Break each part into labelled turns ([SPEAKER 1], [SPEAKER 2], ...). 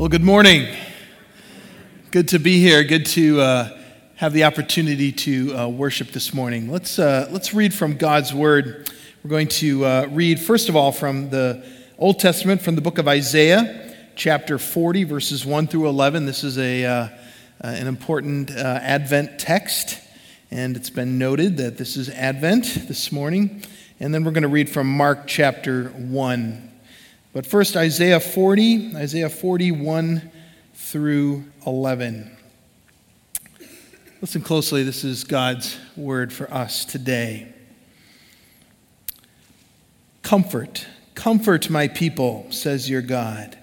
[SPEAKER 1] Well, good morning. Good to be here. Good to uh, have the opportunity to uh, worship this morning. Let's, uh, let's read from God's Word. We're going to uh, read, first of all, from the Old Testament, from the book of Isaiah, chapter 40, verses 1 through 11. This is a, uh, uh, an important Advent text, and it's been noted that this is Advent this morning. And then we're going to read from Mark chapter 1, but first, Isaiah 40, Isaiah 41 through 11. Listen closely. This is God's word for us today. Comfort, comfort my people, says your God.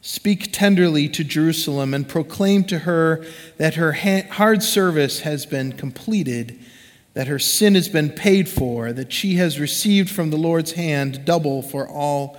[SPEAKER 1] Speak tenderly to Jerusalem and proclaim to her that her hard service has been completed, that her sin has been paid for, that she has received from the Lord's hand double for all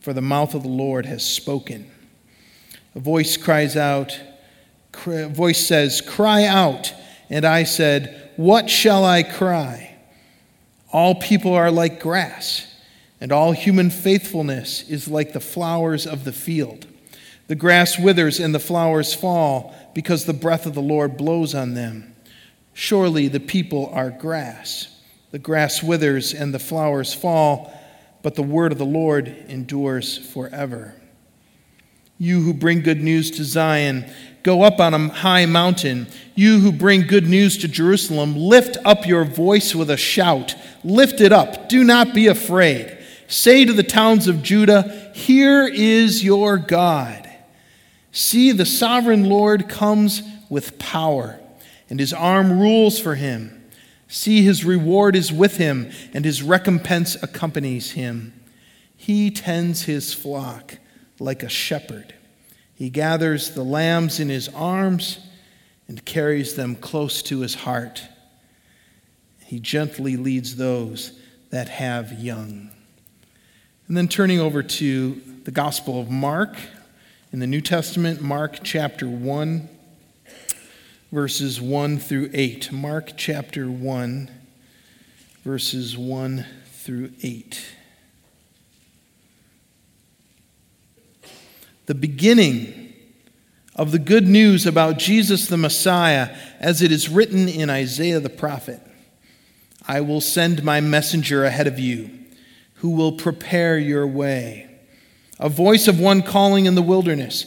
[SPEAKER 1] for the mouth of the Lord has spoken. A voice cries out, a voice says, Cry out. And I said, What shall I cry? All people are like grass, and all human faithfulness is like the flowers of the field. The grass withers and the flowers fall because the breath of the Lord blows on them. Surely the people are grass. The grass withers and the flowers fall but the word of the Lord endures forever. You who bring good news to Zion, go up on a high mountain. You who bring good news to Jerusalem, lift up your voice with a shout. Lift it up. Do not be afraid. Say to the towns of Judah, Here is your God. See, the sovereign Lord comes with power, and his arm rules for him. See, his reward is with him, and his recompense accompanies him. He tends his flock like a shepherd. He gathers the lambs in his arms and carries them close to his heart. He gently leads those that have young. And then turning over to the Gospel of Mark in the New Testament, Mark chapter 1 verses 1 through 8. Mark chapter 1, verses 1 through 8. The beginning of the good news about Jesus the Messiah, as it is written in Isaiah the prophet I will send my messenger ahead of you, who will prepare your way. A voice of one calling in the wilderness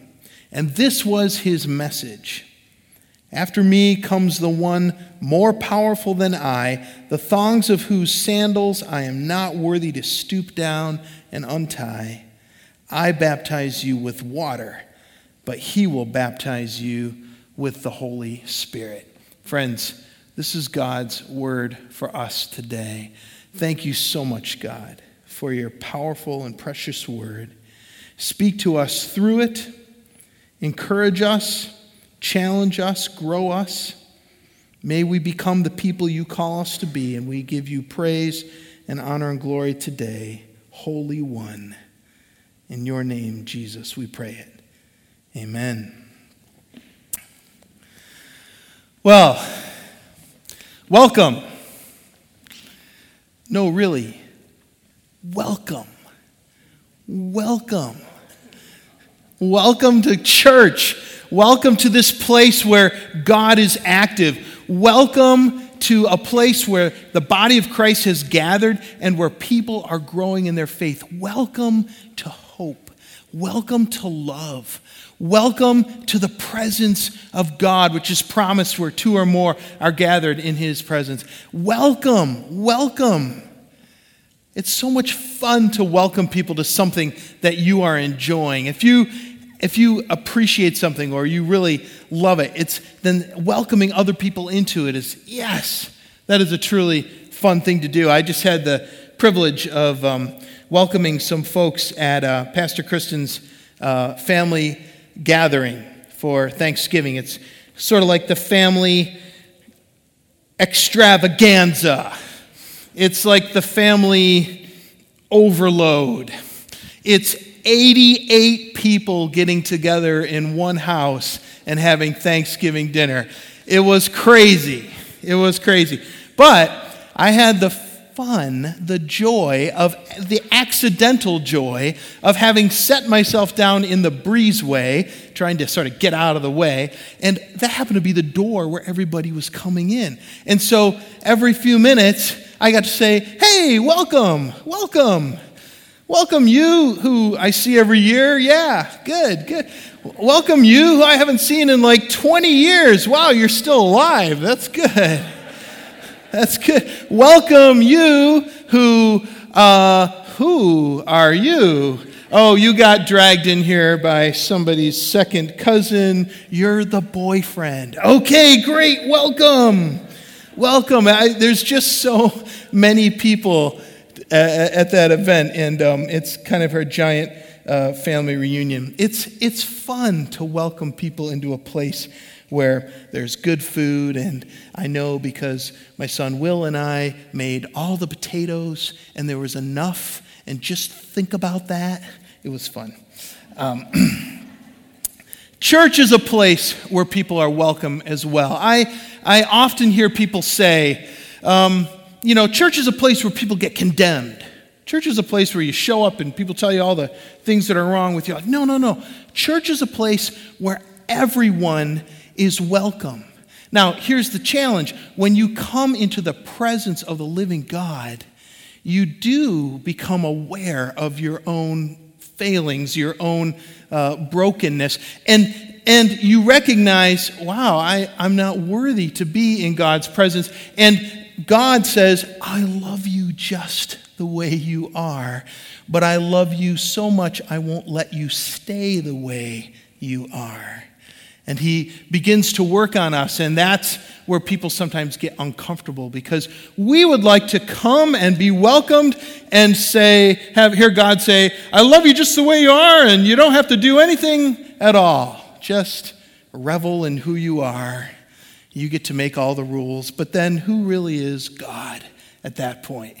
[SPEAKER 1] And this was his message. After me comes the one more powerful than I, the thongs of whose sandals I am not worthy to stoop down and untie. I baptize you with water, but he will baptize you with the Holy Spirit. Friends, this is God's word for us today. Thank you so much, God, for your powerful and precious word. Speak to us through it encourage us, challenge us, grow us. May we become the people you call us to be, and we give you praise and honor and glory today, Holy One. In your name, Jesus, we pray it. Amen. Well, welcome. No, really, welcome. Welcome. Welcome to church. Welcome to this place where God is active. Welcome to a place where the body of Christ has gathered and where people are growing in their faith. Welcome to hope. Welcome to love. Welcome to the presence of God, which is promised where two or more are gathered in his presence. Welcome, welcome. It's so much fun to welcome people to something that you are enjoying. If you if you appreciate something or you really love it, it's then welcoming other people into it is yes, that is a truly fun thing to do. I just had the privilege of um, welcoming some folks at uh, Pastor Kristen's uh, family gathering for Thanksgiving. It's sort of like the family extravaganza. It's like the family overload. It's 88 people getting together in one house and having Thanksgiving dinner. It was crazy. It was crazy. But I had the fun, the joy of the accidental joy of having set myself down in the breezeway, trying to sort of get out of the way. And that happened to be the door where everybody was coming in. And so every few minutes, I got to say, Hey, welcome, welcome. Welcome you who I see every year. Yeah, good, good. Welcome you who I haven't seen in like 20 years. Wow, you're still alive. That's good. That's good. Welcome you who, uh, who are you? Oh, you got dragged in here by somebody's second cousin. You're the boyfriend. Okay, great. Welcome. Welcome. I, there's just so many people at that event, and um, it's kind of her giant uh, family reunion. It's, it's fun to welcome people into a place where there's good food, and I know because my son Will and I made all the potatoes, and there was enough, and just think about that. It was fun. Um, church is a place where people are welcome as well. I, I often hear people say, um, you know, church is a place where people get condemned. Church is a place where you show up and people tell you all the things that are wrong with you. Like, no, no, no. Church is a place where everyone is welcome. Now, here's the challenge when you come into the presence of the living God, you do become aware of your own failings, your own uh, brokenness, and, and you recognize, wow, I, I'm not worthy to be in God's presence. And God says, I love you just the way you are, but I love you so much I won't let you stay the way you are. And he begins to work on us, and that's where people sometimes get uncomfortable because we would like to come and be welcomed and say, have hear God say, I love you just the way you are, and you don't have to do anything at all. Just revel in who you are. You get to make all the rules, but then who really is God at that point?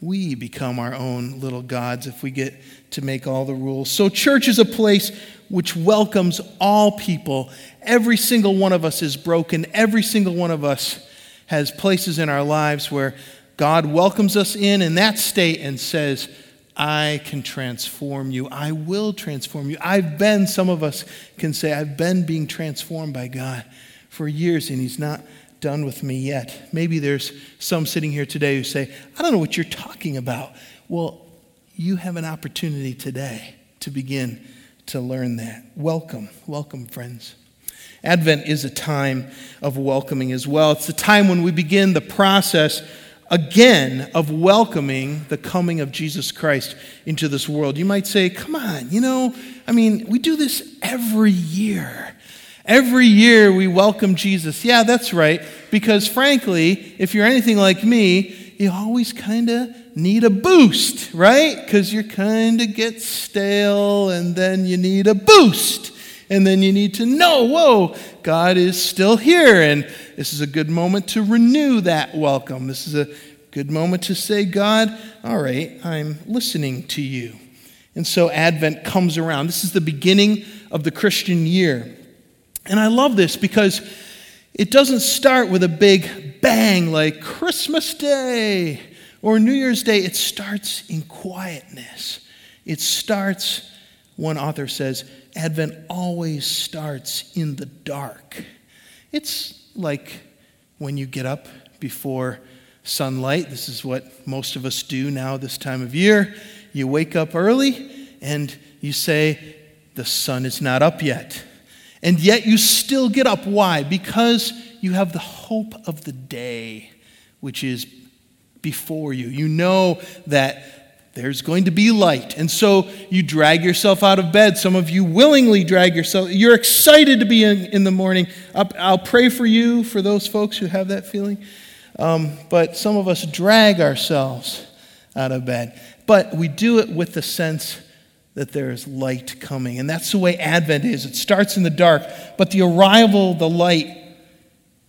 [SPEAKER 1] We become our own little gods if we get to make all the rules. So, church is a place which welcomes all people. Every single one of us is broken. Every single one of us has places in our lives where God welcomes us in in that state and says, I can transform you. I will transform you. I've been, some of us can say, I've been being transformed by God for years and he's not done with me yet. Maybe there's some sitting here today who say, I don't know what you're talking about. Well, you have an opportunity today to begin to learn that. Welcome, welcome, friends. Advent is a time of welcoming as well. It's the time when we begin the process again of welcoming the coming of Jesus Christ into this world. You might say, come on, you know, I mean, we do this every year. Every year we welcome Jesus. Yeah, that's right. Because frankly, if you're anything like me, you always kind of need a boost, right? Because you kind of get stale and then you need a boost. And then you need to know, whoa, God is still here. And this is a good moment to renew that welcome. This is a good moment to say, God, all right, I'm listening to you. And so Advent comes around. This is the beginning of the Christian year. And I love this because it doesn't start with a big bang like Christmas Day or New Year's Day. It starts in quietness. It starts, one author says, Advent always starts in the dark. It's like when you get up before sunlight. This is what most of us do now this time of year. You wake up early and you say, the sun is not up yet. And yet you still get up. Why? Because you have the hope of the day, which is before you. You know that there's going to be light. And so you drag yourself out of bed. Some of you willingly drag yourself. You're excited to be in, in the morning. I'll, I'll, pray for you, for those folks who have that feeling. Um, but some of us drag ourselves out of bed. But we do it with the sense that there is light coming. And that's the way Advent is. It starts in the dark, but the arrival the light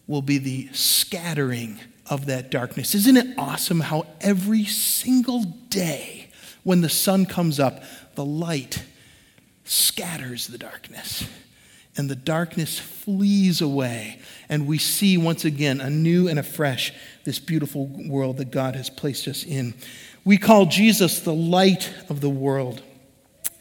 [SPEAKER 1] will be the scattering of that darkness. Isn't it awesome how every single day when the sun comes up, the light scatters the darkness? And the darkness flees away. And we see once again, anew and afresh, this beautiful world that God has placed us in. We call Jesus the light of the world.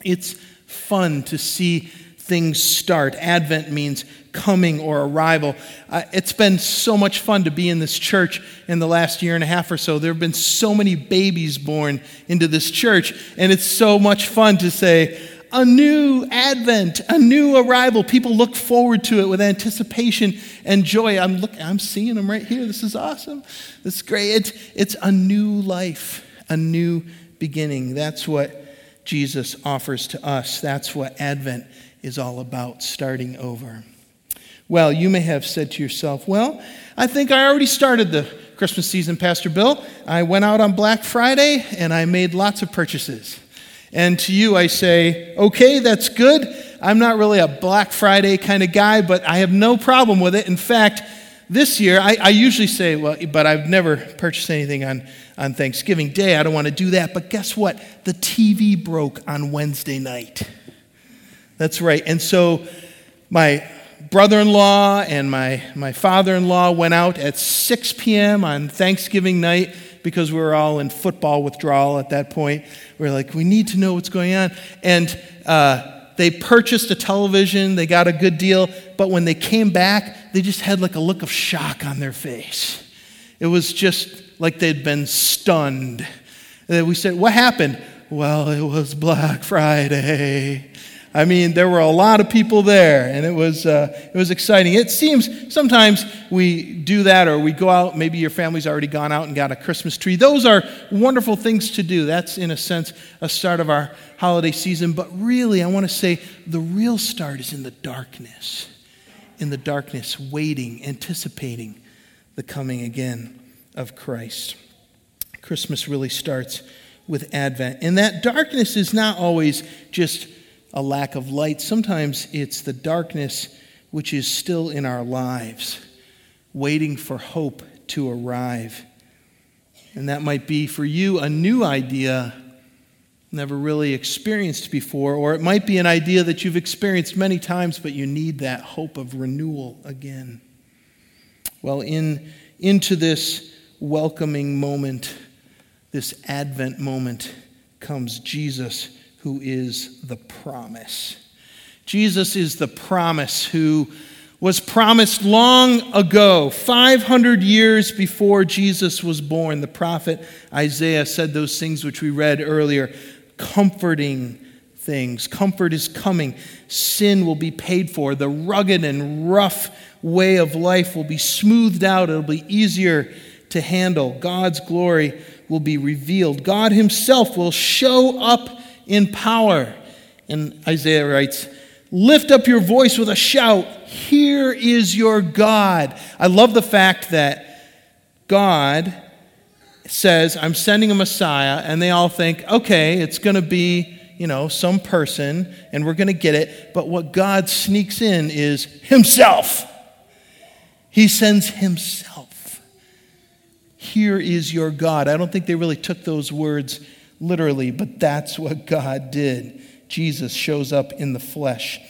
[SPEAKER 1] It's fun to see things start. Advent means coming or arrival. Uh, it's been so much fun to be in this church in the last year and a half or so. There have been so many babies born into this church, and it's so much fun to say, a new advent, a new arrival. People look forward to it with anticipation and joy. I'm look, I'm seeing them right here. This is awesome. This is great. It's, it's a new life, a new beginning. That's what Jesus offers to us. That's what Advent is all about, starting over. Well, you may have said to yourself, Well, I think I already started the Christmas season, Pastor Bill. I went out on Black Friday and I made lots of purchases. And to you, I say, Okay, that's good. I'm not really a Black Friday kind of guy, but I have no problem with it. In fact, this year, I, I, usually say, well, but I've never purchased anything on, on Thanksgiving Day. I don't want to do that. But guess what? The TV broke on Wednesday night. That's right. And so my brother in law and my, my father in law went out at 6 p.m. on Thanksgiving night because we were all in football withdrawal at that point. We are like, we need to know what's going on. And uh, they purchased a television, they got a good deal, but when they came back, they just had like a look of shock on their face. It was just like they'd been stunned. And we said, What happened? Well, it was Black Friday. I mean, there were a lot of people there, and it was, uh, it was exciting. It seems sometimes we do that, or we go out, maybe your family's already gone out and got a Christmas tree. Those are wonderful things to do. That's, in a sense, a start of our holiday season. But really, I want to say the real start is in the darkness. In the darkness, waiting, anticipating the coming again of Christ. Christmas really starts with Advent. And that darkness is not always just a lack of light. Sometimes it's the darkness which is still in our lives, waiting for hope to arrive. And that might be for you a new idea never really experienced before, or it might be an idea that you've experienced many times, but you need that hope of renewal again. Well, in, into this welcoming moment, this Advent moment, comes Jesus who is the promise. Jesus is the promise who was promised long ago, 500 years before Jesus was born. The prophet Isaiah said those things which we read earlier comforting things. Comfort is coming. Sin will be paid for. The rugged and rough way of life will be smoothed out. It'll be easier to handle. God's glory will be revealed. God Himself will show up in power. And Isaiah writes, Lift up your voice with a shout. Here is your God. I love the fact that God says, I'm sending a Messiah, and they all think, okay, it's going to be, you know, some person, and we're going to get it. But what God sneaks in is Himself. He sends Himself. Here is your God. I don't think they really took those words literally, but that's what God did. Jesus shows up in the flesh.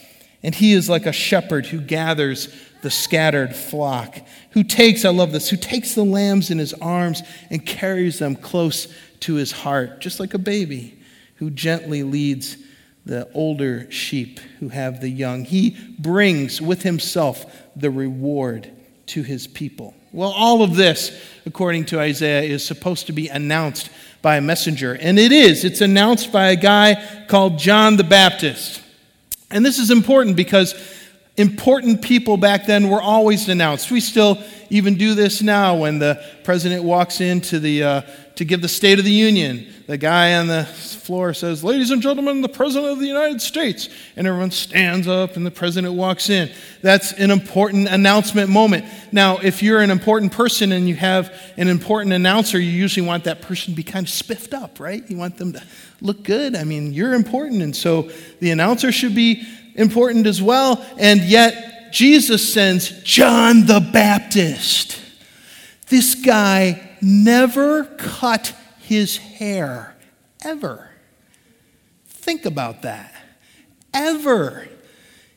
[SPEAKER 1] And he is like a shepherd who gathers the scattered flock, who takes, I love this, who takes the lambs in his arms and carries them close to his heart, just like a baby, who gently leads the older sheep who have the young. He brings with himself the reward to his people. Well, all of this, according to Isaiah, is supposed to be announced by a messenger. And it is. It's announced by a guy called John the Baptist. And this is important because important people back then were always announced. We still even do this now when the president walks into the uh, to give the State of the Union. The guy on the floor says, "Ladies and gentlemen, the President of the United States," and everyone stands up, and the president walks in. That's an important announcement moment. Now, if you're an important person and you have an important announcer, you usually want that person to be kind of spiffed up, right? You want them to look good. I mean, you're important, and so the announcer should be important as well. And yet, Jesus sends John the Baptist. This guy never cut his hair, ever. Think about that. Ever.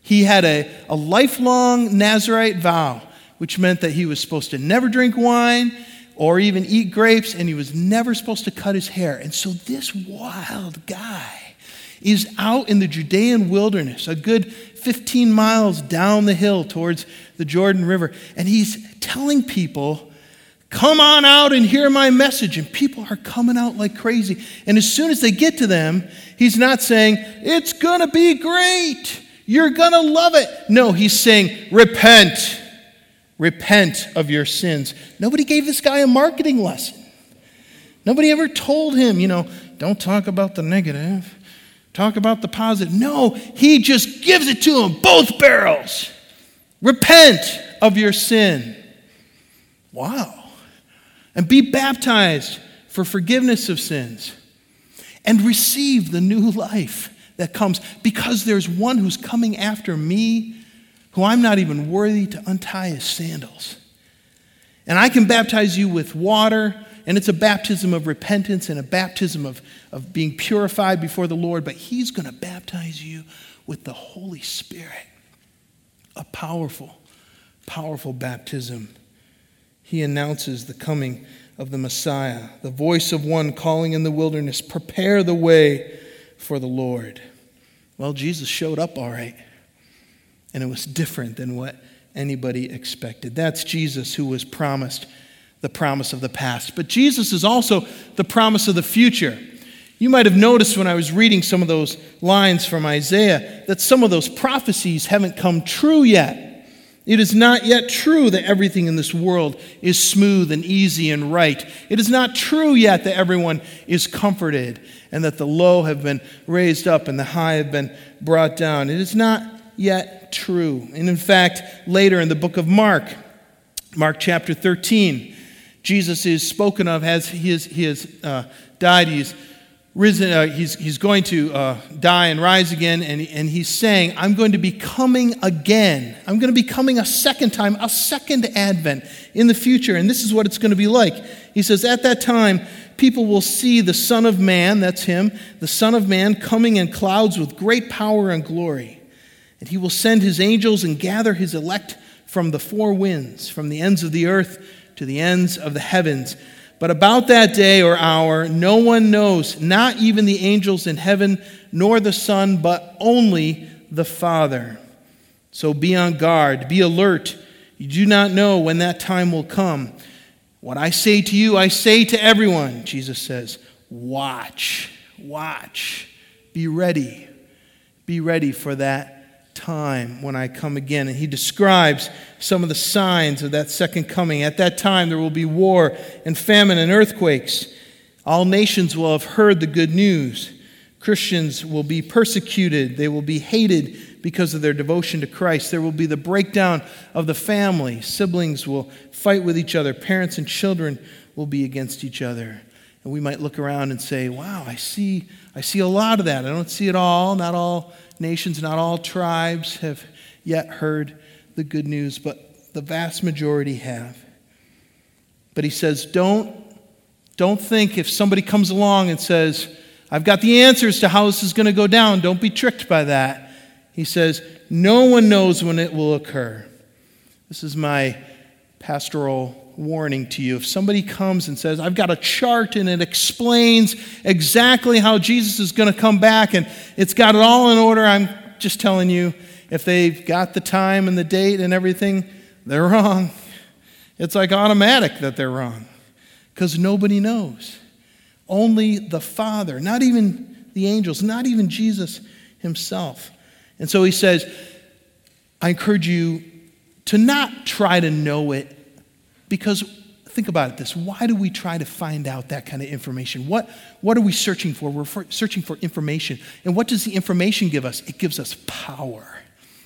[SPEAKER 1] He had a, a lifelong Nazarite vow, which meant that he was supposed to never drink wine or even eat grapes, and he was never supposed to cut his hair. And so, this wild guy is out in the Judean wilderness, a good 15 miles down the hill towards the Jordan River. And he's telling people, Come on out and hear my message. And people are coming out like crazy. And as soon as they get to them, he's not saying, It's going to be great. You're going to love it. No, he's saying, Repent. Repent of your sins. Nobody gave this guy a marketing lesson. Nobody ever told him, you know, don't talk about the negative. Talk about the positive. No, he just gives it to them, both barrels. Repent of your sin. Wow. And be baptized for forgiveness of sins. And receive the new life that comes because there's one who's coming after me who I'm not even worthy to untie his sandals. And I can baptize you with water and it's a baptism of repentance and a baptism of, of being purified before the Lord, but He's going to baptize you with the Holy Spirit. A powerful, powerful baptism. He announces the coming of the Messiah, the voice of one calling in the wilderness, prepare the way for the Lord. Well, Jesus showed up all right, and it was different than what anybody expected. That's Jesus who was promised the promise of the past. But Jesus is also the promise of the future. You might have noticed when I was reading some of those lines from Isaiah that some of those prophecies haven't come true yet. It is not yet true that everything in this world is smooth and easy and right. It is not true yet that everyone is comforted and that the low have been raised up and the high have been brought down. It is not yet true. And in fact, later in the book of Mark, Mark chapter 13, Jesus is spoken of as he has, uh, died. He's risen. Uh, he's, he's going to uh, die and rise again. And, and he's saying, I'm going to be coming again. I'm going to be coming a second time, a second advent in the future. And this is what it's going to be like. He says, At that time, people will see the Son of Man, that's him, the Son of Man coming in clouds with great power and glory. And he will send his angels and gather his elect from the four winds, from the ends of the earth to the ends of the heavens. But about that day or hour, no one knows, not even the angels in heaven, nor the Son, but only the Father. So be on guard, be alert. You do not know when that time will come. What I say to you, I say to everyone, Jesus says, watch, watch, be ready, be ready for that time when I come again. And he describes some of the signs of that second coming. At that time, there will be war and famine and earthquakes. All nations will have heard the good news. Christians will be persecuted, they will be hated because of their devotion to Christ. There will be the breakdown of the family. Siblings will fight with each other, parents and children will be against each other. And we might look around and say, wow, I see, I see a lot of that. I don't see it all. Not all nations, not all tribes have yet heard the good news, but the vast majority have. But he says, don't, don't think if somebody comes along and says, I've got the answers to how this is going to go down, don't be tricked by that. He says, no one knows when it will occur. This is my pastoral warning to you. If somebody comes and says, I've got a chart and it explains exactly how Jesus is going to come back and it's got it all in order, I'm just telling you, if they've got the time and the date and everything, they're wrong. It's like automatic that they're wrong because nobody knows. Only the Father, not even the angels, not even Jesus himself. And so he says, I encourage you to not try to know it because think about it this why do we try to find out that kind of information? What, what are we searching for? We're for, searching for information. And what does the information give us? It gives us power.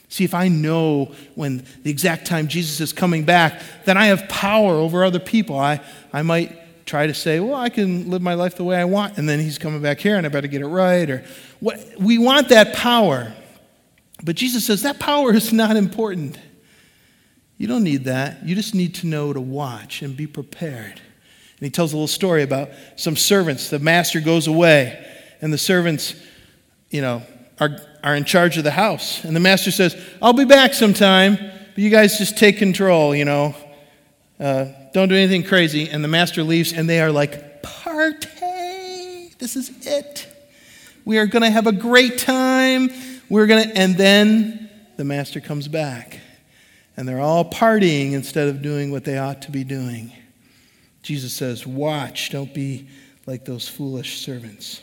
[SPEAKER 1] See if i know when the exact time jesus is coming back then i have power over other people. I, I might try to say well i can live my life the way i want and then he's coming back here and i better get it right or what we want that power. But jesus says that power is not important you don't need that. You just need to know to watch and be prepared. And he tells a little story about some servants. The master goes away, and the servants, you know, are, are in charge of the house. And the master says, I'll be back sometime, but you guys just take control, you know. Uh, don't do anything crazy. And the master leaves, and they are like, Party! This is it. We are going to have a great time. We're going to, and then the master comes back and they're all partying instead of doing what they ought to be doing. Jesus says, Watch, don't be like those foolish servants.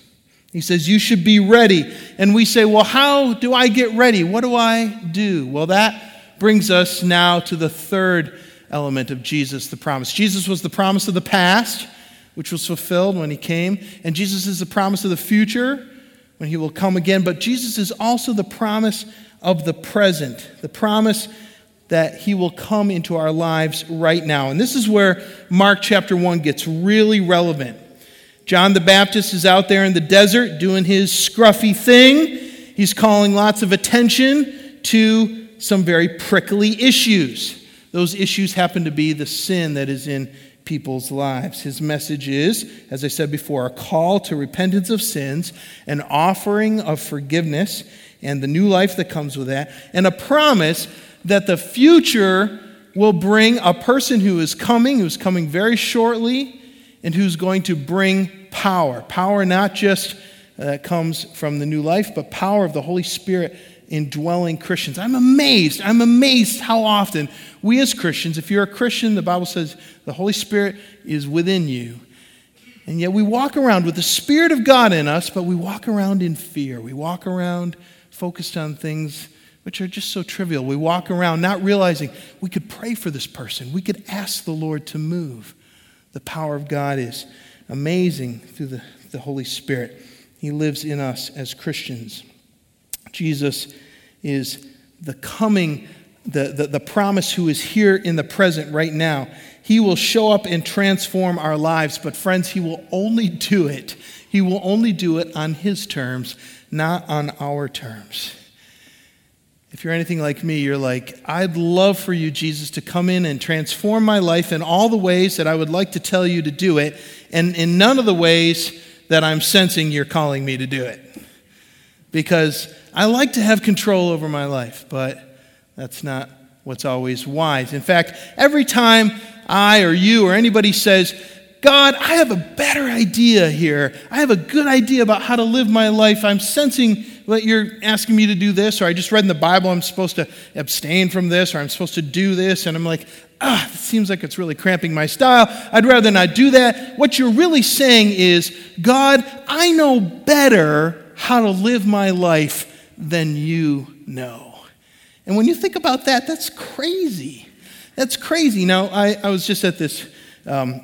[SPEAKER 1] He says, You should be ready. And we say, Well, how do I get ready? What do I do? Well, that brings us now to the third element of Jesus, the promise. Jesus was the promise of the past, which was fulfilled when he came, and Jesus is the promise of the future when he will come again. But Jesus is also the promise of the present, the promise that he will come into our lives right now. And this is where Mark chapter 1 gets really relevant. John the Baptist is out there in the desert doing his scruffy thing. He's calling lots of attention to some very prickly issues. Those issues happen to be the sin that is in people's lives. His message is, as I said before, a call to repentance of sins, an offering of forgiveness, and the new life that comes with that, and a promise that the future will bring a person who is coming, who's coming very shortly, and who's going to bring power. Power not just uh, comes from the new life, but power of the Holy Spirit indwelling Christians. I'm amazed. I'm amazed how often we as Christians, if you're a Christian, the Bible says the Holy Spirit is within you. And yet we walk around with the Spirit of God in us, but we walk around in fear. We walk around focused on things which are just so trivial. We walk around not realizing we could pray for this person, we could ask the Lord to move. The power of God is amazing through the, the Holy Spirit. He lives in us as Christians. Jesus is the coming, the, the, the promise who is here in the present right now. He will show up and transform our lives, but friends, He will only do it. He will only do it on His terms, not on our terms. If you're anything like me, you're like, I'd love for you, Jesus, to come in and transform my life in all the ways that I would like to tell you to do it, and in none of the ways that I'm sensing you're calling me to do it. Because I like to have control over my life, but that's not what's always wise. In fact, every time I or you or anybody says, God, I have a better idea here. I have a good idea about how to live my life. I'm sensing that you're asking me to do this, or I just read in the Bible I'm supposed to abstain from this, or I'm supposed to do this, and I'm like, ah, it seems like it's really cramping my style. I'd rather not do that. What you're really saying is, God, I know better how to live my life than you know. And when you think about that, that's crazy. That's crazy. Now, I, I was just at this. Um,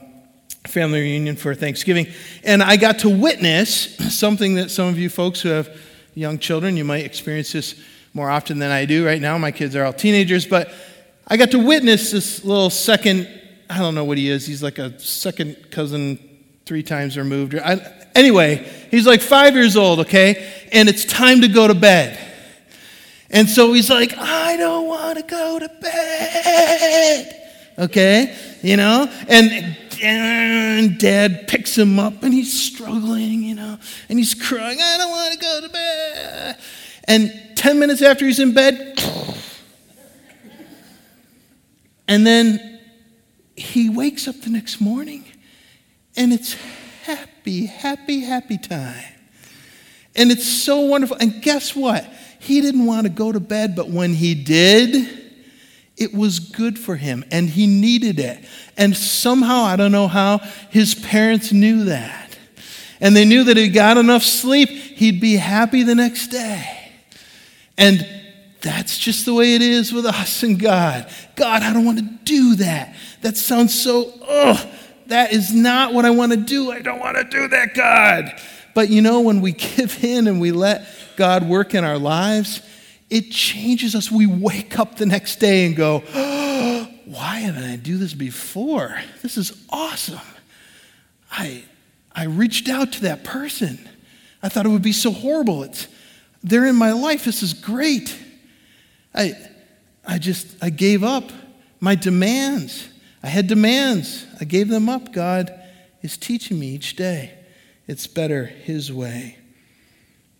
[SPEAKER 1] family reunion for Thanksgiving, and I got to witness something that some of you folks who have young children, you might experience this more often than I do right now. My kids are all teenagers, but I got to witness this little second, I don't know what he is. He's like a second cousin, three times removed. I, anyway, he's like five years old, okay? And it's time to go to bed. And so he's like, I don't want to go to bed. Okay? You know? And and dad picks him up and he's struggling, you know, and he's crying, I don't want to go to bed. And 10 minutes after he's in bed, and then he wakes up the next morning and it's happy, happy, happy time. And it's so wonderful. And guess what? He didn't want to go to bed, but when he did, it was good for him and he needed it. And somehow, I don't know how, his parents knew that. And they knew that if he got enough sleep, he'd be happy the next day. And that's just the way it is with us and God. God, I don't want to do that. That sounds so, ugh, that is not what I want to do. I don't want to do that, God. But you know, when we give in and we let God work in our lives, it changes us. We wake up the next day and go, oh, why haven't I do this before? This is awesome. I, I reached out to that person. I thought it would be so horrible. It's, they're in my life. This is great. I, I just, I gave up my demands. I had demands. I gave them up. God is teaching me each day. It's better His way.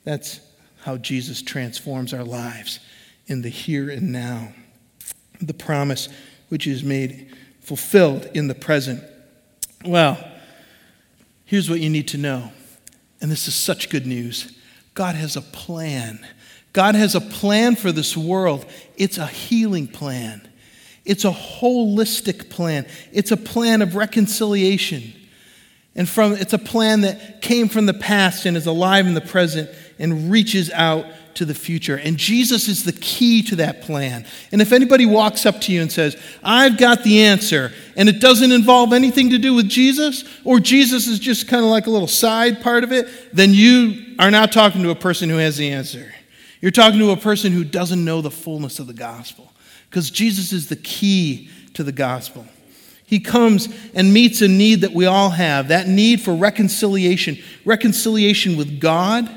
[SPEAKER 1] That's how Jesus transforms our lives in the here and now. The promise which is made fulfilled in the present. Well, here's what you need to know, and this is such good news God has a plan. God has a plan for this world. It's a healing plan. It's a holistic plan. It's a plan of reconciliation. And from it's a plan that came from the past and is alive in the present and reaches out to the future. And Jesus is the key to that plan. And if anybody walks up to you and says, I've got the answer, and it doesn't involve anything to do with Jesus, or Jesus is just kind of like a little side part of it, then you are not talking to a person who has the answer. You're talking to a person who doesn't know the fullness of the gospel. Because Jesus is the key to the gospel. He comes and meets a need that we all have that need for reconciliation, reconciliation with God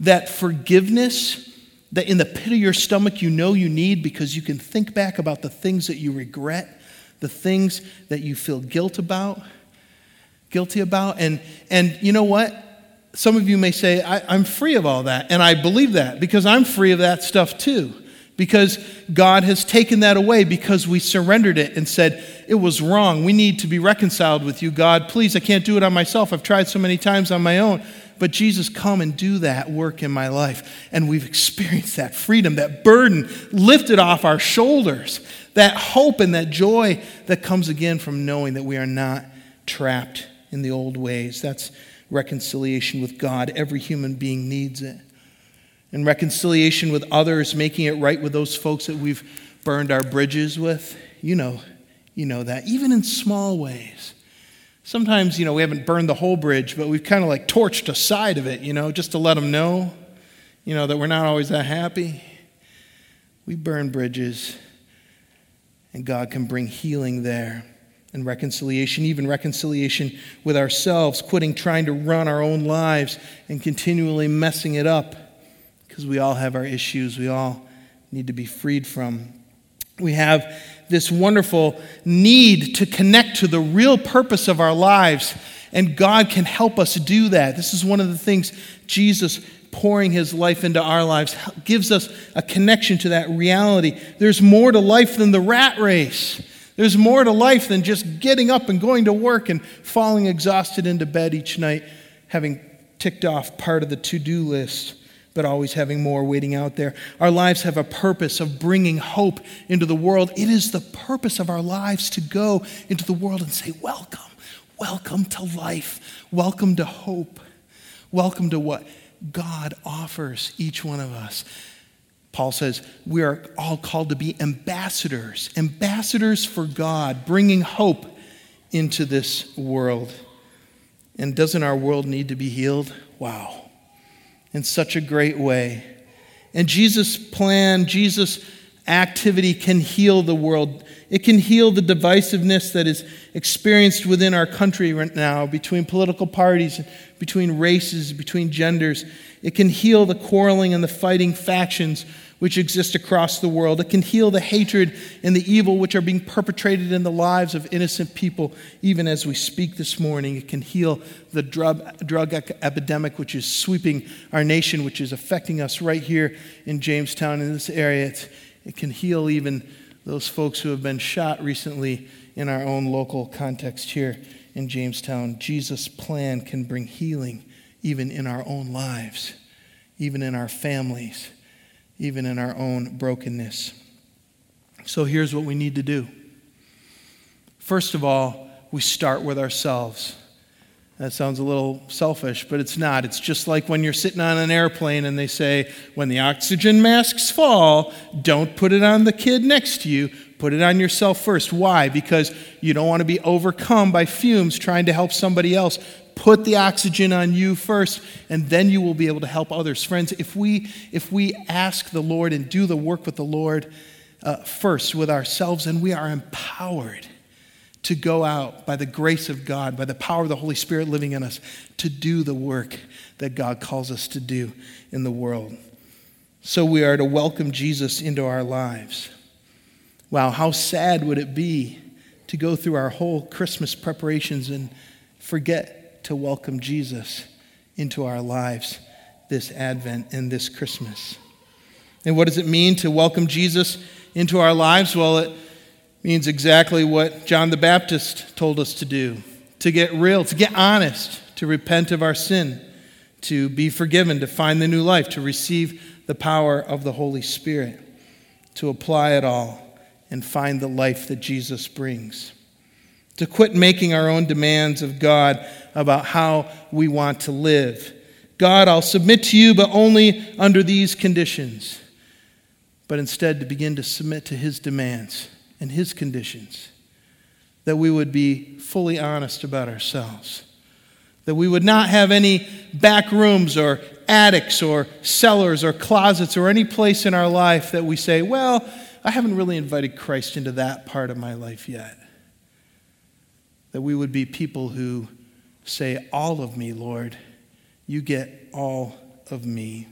[SPEAKER 1] that forgiveness that in the pit of your stomach you know you need because you can think back about the things that you regret, the things that you feel guilt about, guilty about. And, and you know what? Some of you may say, I, am free of all that. And I believe that because I'm free of that stuff too. Because God has taken that away because we surrendered it and said, It was wrong. We need to be reconciled with you, God. Please, I can't do it on myself. I've tried so many times on my own. But Jesus, come and do that work in my life. And we've experienced that freedom, that burden lifted off our shoulders, that hope and that joy that comes again from knowing that we are not trapped in the old ways. That's reconciliation with God. Every human being needs it. And reconciliation with others, making it right with those folks that we've burned our bridges with. You know, you know that, even in small ways. Sometimes, you know, we haven't burned the whole bridge, but we've kind of like torched a side of it, you know, just to let them know, you know, that we're not always that happy. We burn bridges, and God can bring healing there and reconciliation, even reconciliation with ourselves, quitting trying to run our own lives and continually messing it up because we all have our issues we all need to be freed from. We have this wonderful need to connect to the real purpose of our lives, and God can help us do that. This is one of the things Jesus pouring his life into our lives gives us a connection to that reality. There's more to life than the rat race. There's more to life than just getting up and going to work and falling exhausted into bed each night, having ticked off part of the to do list but always having more waiting out there. Our lives have a purpose of bringing hope into the world. It is the purpose of our lives to go into the world and say, Welcome, welcome to life, welcome to hope, welcome to what God offers each one of us. Paul says, We are all called to be ambassadors, ambassadors for God, bringing hope into this world. And doesn't our world need to be healed? Wow in such a great way. And Jesus' plan, Jesus' activity can heal the world. It can heal the divisiveness that is experienced within our country right now between political parties, between races, between genders. It can heal the quarreling and the fighting factions which exist across the world. It can heal the hatred and the evil which are being perpetrated in the lives of innocent people, even as we speak this morning. It can heal the drug, drug epidemic which is sweeping our nation, which is affecting us right here in Jamestown, in this area. It, it can heal even those folks who have been shot recently in our own local context here in Jamestown. Jesus' plan can bring healing even in our own lives, even in our families even in our own brokenness. So here's what we need to do. First of all, we start with ourselves. That sounds a little selfish, but it's not. It's just like when you're sitting on an airplane and they say, when the oxygen masks fall, don't put it on the kid next to you, put it on yourself first. Why? Because you don't want to be overcome by fumes trying to help somebody else. Put the oxygen on you first, and then you will be able to help others. Friends, if we, if we ask the Lord and do the work with the Lord uh, first with ourselves, and we are empowered to go out by the grace of God, by the power of the Holy Spirit living in us, to do the work that God calls us to do in the world. So we are to welcome Jesus into our lives. Wow, how sad would it be to go through our whole Christmas preparations and forget to welcome Jesus into our lives this Advent and this Christmas? And what does it mean to welcome Jesus into our lives? Well, it means exactly what John the Baptist told us to do to get real, to get honest, to repent of our sin, to be forgiven, to find the new life, to receive the power of the Holy Spirit, to apply it all and find the life that Jesus brings. To quit making our own demands of God about how we want to live. God, I'll submit to you, but only under these conditions. But instead, to begin to submit to His demands and His conditions. That we would be fully honest about ourselves. That we would not have any back rooms or attics or cellars or closets or any place in our life that we say, well, I haven't really invited Christ into that part of my life yet. That we would be people who say, All of me, Lord, you get all of me.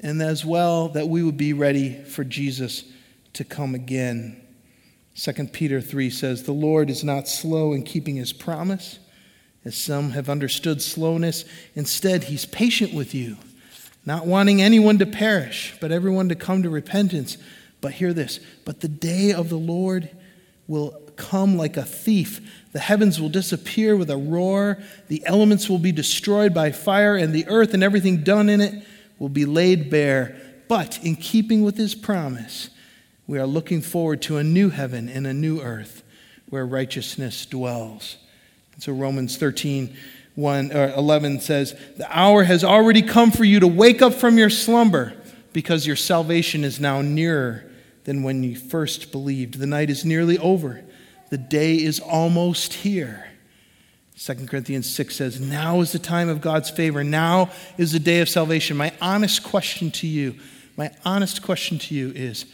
[SPEAKER 1] and as well that we would be ready for Jesus to come again. 2 Peter 3 says, The Lord is not slow in keeping his promise, as some have understood slowness. Instead, he's patient with you, not wanting anyone to perish, but everyone to come to repentance. But hear this but the day of the Lord will come like a thief. The heavens will disappear with a roar, the elements will be destroyed by fire, and the earth and everything done in it will be laid bare. But in keeping with his promise, we are looking forward to a new heaven and a new earth where righteousness dwells. And so Romans 13, 1, or 11 says, The hour has already come for you to wake up from your slumber because your salvation is now nearer than when you first believed. The night is nearly over, the day is almost here. 2 Corinthians 6 says, Now is the time of God's favor. Now is the day of salvation. My honest question to you, my honest question to you is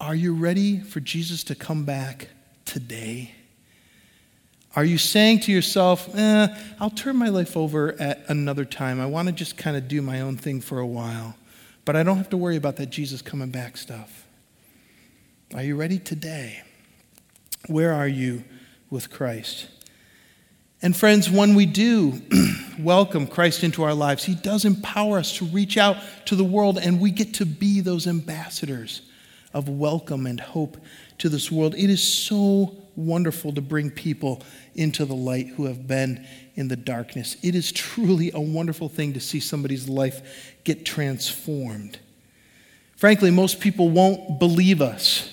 [SPEAKER 1] Are you ready for Jesus to come back today? Are you saying to yourself, eh, I'll turn my life over at another time. I want to just kind of do my own thing for a while, but I don't have to worry about that Jesus coming back stuff? Are you ready today? Where are you with Christ? And friends, when we do welcome Christ into our lives, He does empower us to reach out to the world, and we get to be those ambassadors of welcome and hope to this world. It is so wonderful to bring people into the light who have been in the darkness. It is truly a wonderful thing to see somebody's life get transformed. Frankly, most people won't believe us.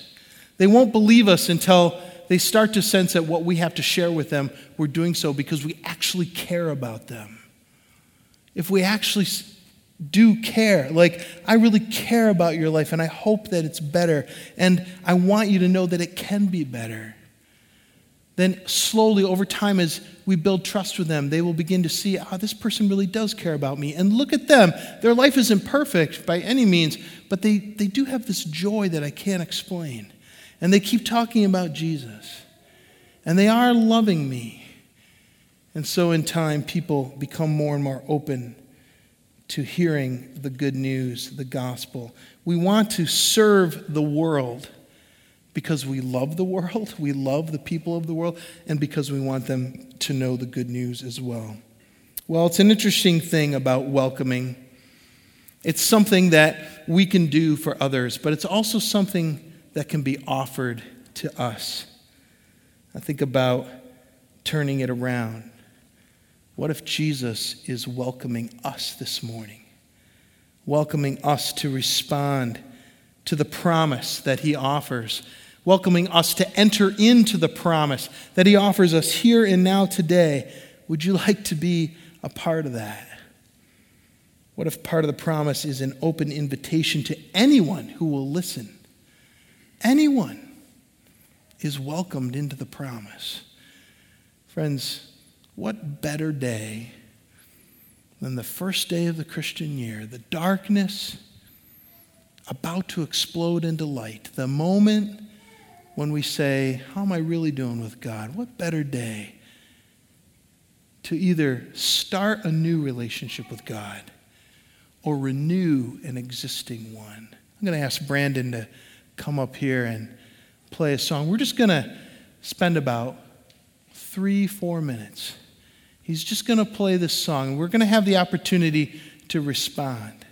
[SPEAKER 1] They won't believe us until they start to sense that what we have to share with them, we're doing so because we actually care about them. If we actually do care, like, I really care about your life and I hope that it's better, and I want you to know that it can be better. Then, slowly over time, as we build trust with them, they will begin to see, ah, oh, this person really does care about me. And look at them. Their life isn't perfect by any means, but they, they do have this joy that I can't explain. And they keep talking about Jesus. And they are loving me. And so, in time, people become more and more open to hearing the good news, the gospel. We want to serve the world because we love the world, we love the people of the world, and because we want them to know the good news as well. Well, it's an interesting thing about welcoming. It's something that we can do for others, but it's also something that can be offered to us. I think about turning it around. What if Jesus is welcoming us this morning? Welcoming us to respond to the promise that he offers. welcoming us to enter into the promise that He offers us here and now today. Would you like to be a part of that? What if part of the promise is an open invitation to anyone who will listen? Anyone is welcomed into the promise. Friends, what better day than the first day of the Christian year, the darkness about to explode into light, the moment when we say, How am I really doing with God? What better day to either start a new relationship with God or renew an existing one? I'm going to ask Brandon to come up here and play a song. We're just going to spend about three, four minutes. He's just going to play this song. We're going to have the opportunity to respond.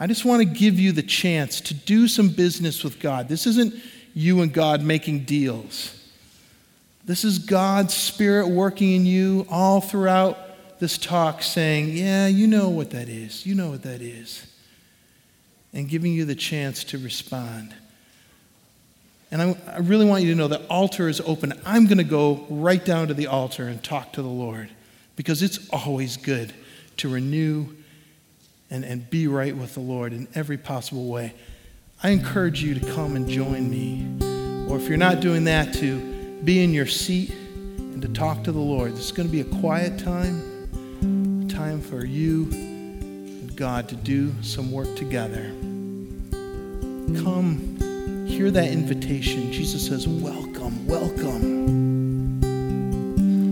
[SPEAKER 1] I just want to give you the chance to do some business with God. This isn't you and God making deals. This is God's Spirit working in you all throughout this talk, saying, Yeah, you know what that is. You know what that is. And giving you the chance to respond. And I, I really want you to know that altar is open. I'm going to go right down to the altar and talk to the Lord because it's always good to renew and, and be right with the Lord in every possible way. I encourage you to come and join me. Or if you're not doing that, to be in your seat and to talk to the Lord. This is going to be a quiet time, a time for you and God to do some work together. Come hear that invitation. Jesus says, Welcome, welcome.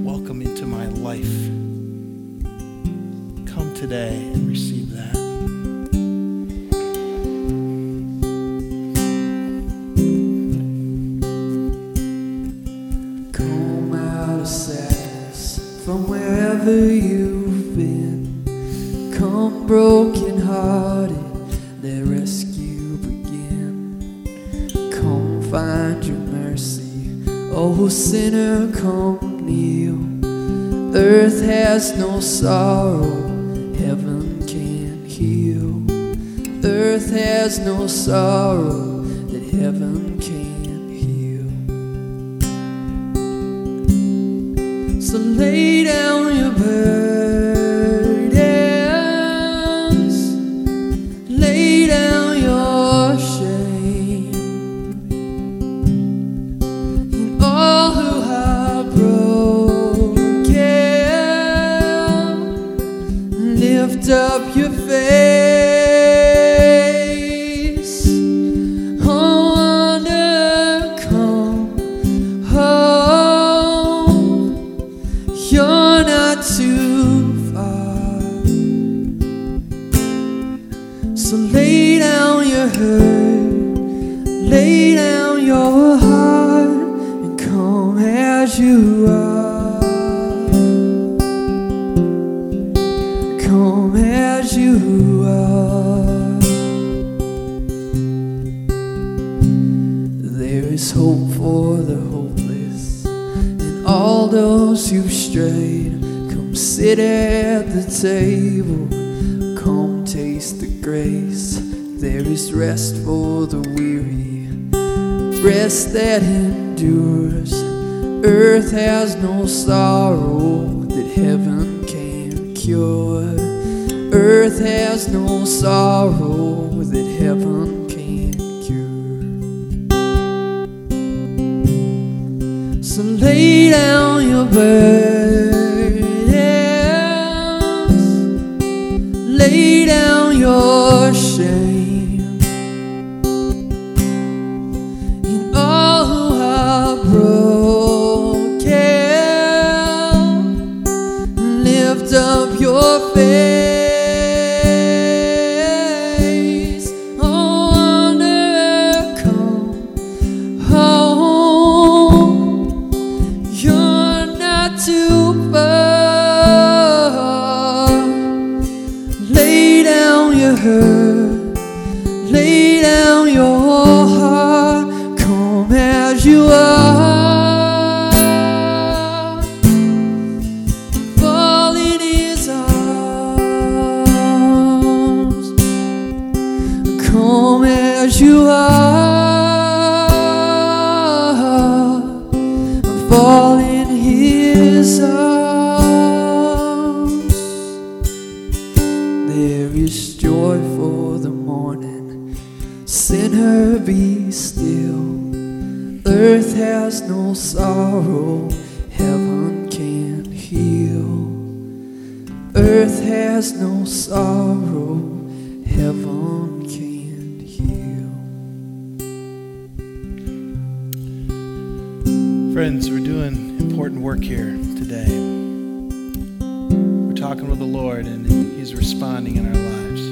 [SPEAKER 1] Welcome into my life. Come today and receive that.
[SPEAKER 2] Come out of sadness from wherever you've Has no sorrow, heaven can heal. Earth has no sorrow sorrow that heaven can't cure. So lay down your burdens, Sinner, be still. Earth has no sorrow, heaven can't heal. Earth has no sorrow, heaven can't heal.
[SPEAKER 1] Friends, we're doing important work here today. We're talking with the Lord, and He's responding in our lives.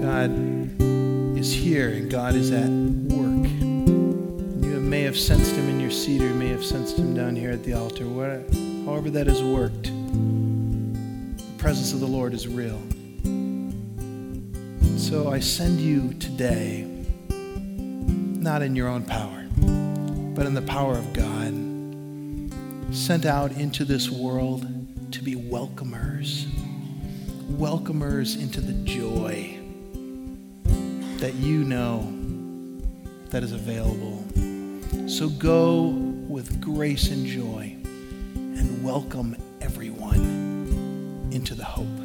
[SPEAKER 1] God, is here, and God is at work. You may have sensed Him in your seat, or you may have sensed Him down here at the altar. However, that has worked, the presence of the Lord is real. So I send you today, not in your own power but in the power of God, sent out into this world to be welcomers, welcomers into the joy that you know that is available. So go with grace and joy and welcome everyone into the hope.